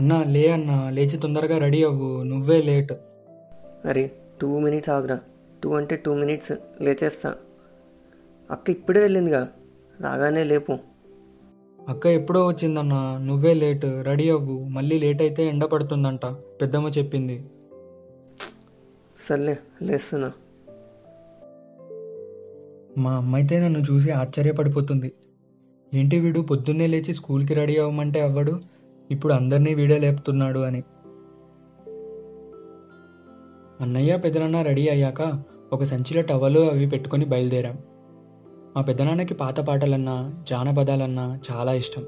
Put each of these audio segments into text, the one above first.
అన్నా లే అన్నా లేచి తొందరగా రెడీ అవ్వు. నువ్వే లేట్. అరే టూ మినిట్స్ ఆగురా. టూ అంటే టూ మినిట్స్ లేచేస్తా. అక్క ఇప్పుడే వెళ్ళిందిగా. రాగానే లేపు. అక్క ఎప్పుడో వచ్చిందన్నా నువ్వే లేట్ రెడీ అవ్వు. మళ్ళీ లేట్ అయితే ఎండ పడుతుందంట పెద్దమ్మ చెప్పింది. సర్లే లేస్తున్నా. మా అమ్మ అయితే నన్ను చూసి ఆశ్చర్యపడిపోతుంది. ఏంటి వీడు పొద్దున్నే లేచి స్కూల్కి రెడీ అవ్వమంటే అవ్వడు? ఇప్పుడు అందరినీ వీడే లేపుతున్నాడు అని. అన్నయ్య పెదనాన్న రెడీ అయ్యాక ఒక సంచిలో టవలు అవి పెట్టుకొని బయలుదేరాం. మా పెదనాన్నకి పాత పాటలన్నా జానపదాలన్నా చాలా ఇష్టం.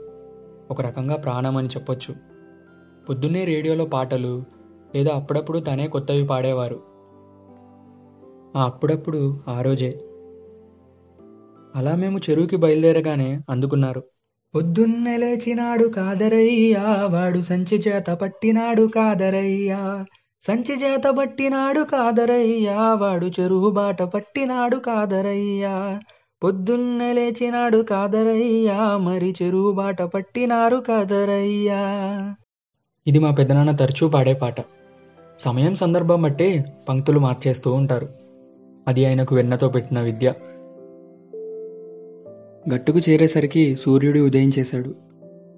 ఒక రకంగా ప్రాణం అని చెప్పొచ్చు. పొద్దున్నే రేడియోలో పాటలు లేదా అప్పుడప్పుడు తనే కొత్తవి పాడేవారు. ఆ అప్పుడప్పుడు ఆ రోజే. అలా మేము చెరువుకి బయలుదేరగానే అందుకున్నారు. పొద్దున్నే లేచినాడు కాదరయ్యా వాడు సంచి చేత పట్టినాడు కాదరయ్యా. సంచి చేత పట్టినాడు కాదరయ్యా వాడు చెరువు బాట పట్టినాడు కాదరయ్యా. పొద్దున్నే లేచినాడు కాదరయ్యా మరి చెరువు బాట పట్టినారు కాదరయ్యా. ఇది మా పెద్దనాన్న తరచూ పాడే పాట. సమయం సందర్భం బట్టే పంక్తులు మార్చేస్తూ ఉంటారు. అది ఆయనకు వెన్నతో పెట్టిన విద్య. గట్టుకు చేరేసరికి సూర్యుడు ఉదయించేశాడు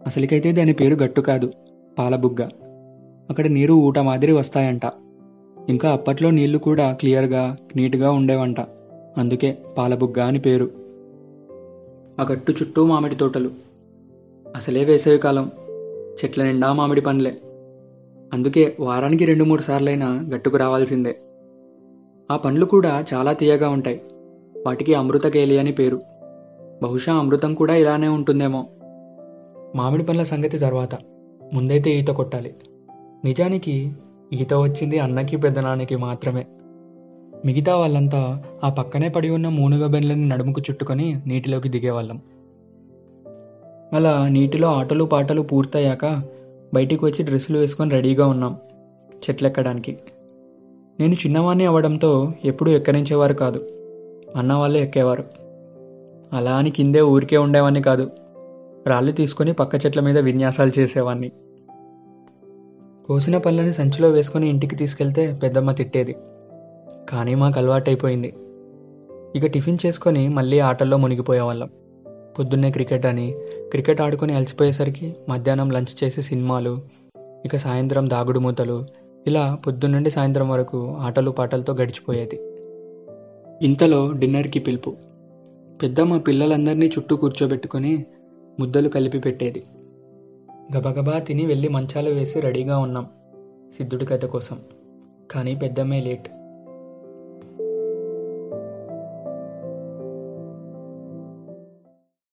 అసలుకైతే దాని పేరు గట్టు కాదు పాలబుగ్గ. అక్కడ నీరు ఊట మాదిరి వస్తాయంట. ఇంకా అప్పట్లో నీళ్ళు కూడా క్లియర్గా నీట్గా ఉండేవంట. అందుకే పాలబుగ్గ అని పేరు. ఆ గట్టు చుట్టూ మామిడి తోటలు. అసలే వేసవి కాలం. చెట్ల నిండా మామిడి పండ్లే. అందుకే వారానికి రెండు మూడు సార్లైనా గట్టుకు రావాల్సిందే. ఆ పండ్లు కూడా చాలా తీయగా ఉంటాయి. వాటికి అమృతకేలి అని పేరు. బహుశా అమృతం కూడా ఇలానే ఉంటుందేమో. మామిడి పండ్ల సంగతి తర్వాత. ముందైతే ఈత కొట్టాలి. నిజానికి ఈత వచ్చింది అన్నకి పెద్దనానికి మాత్రమే. మిగతా వాళ్ళంతా ఆ పక్కనే పడి ఉన్న మూనుగ బెన్లని నడుముకు చుట్టుకొని నీటిలోకి దిగేవాళ్ళం. అలా నీటిలో ఆటలు పాటలు పూర్తయ్యాక బయటికి వచ్చి డ్రెస్సులు వేసుకొని రెడీగా ఉన్నాం చెట్లెక్కడానికి. నేను చిన్నవాణ్ణి అవ్వడంతో ఎప్పుడూ ఎక్కరించేవారు కాదు. అన్న వాళ్ళే ఎక్కేవారు. అలా అని కిందే ఊరికే ఉండేవాడిని కాదు. రాళ్ళు తీసుకొని పక్క చెట్ల మీద విన్యాసాలు చేసేవాడిని కోసిన పళ్ళని సంచిలో వేసుకొని ఇంటికి తీసుకెళ్తే పెద్దమ్మ తిట్టేది. కానీ మాకు అలవాటైపోయింది. ఇక టిఫిన్ చేసుకొని మళ్ళీ ఆటల్లో మునిగిపోయేవాళ్ళం. పొద్దున్నే క్రికెట్ అని క్రికెట్ ఆడుకొని అలసిపోయేసరికి మధ్యాహ్నం లంచ్ చేసి సినిమాలు ఇక సాయంత్రం దాగుడు మూతలు ఇలా పొద్దున్నుండి సాయంత్రం వరకు ఆటలు పాటలతో గడిచిపోయేది. ఇంతలో డిన్నర్కి పిలుపు. పెద్దమ్మ పిల్లలందరినీ చుట్టూ కూర్చోబెట్టుకొని ముద్దలు కలిపి పెట్టేది. గబగబా తిని వెళ్ళి మంచాలు వేసి రెడీగా ఉన్నాం సిద్ధుడి కథ కోసం. కానీ పెద్దమ్మే లేట్.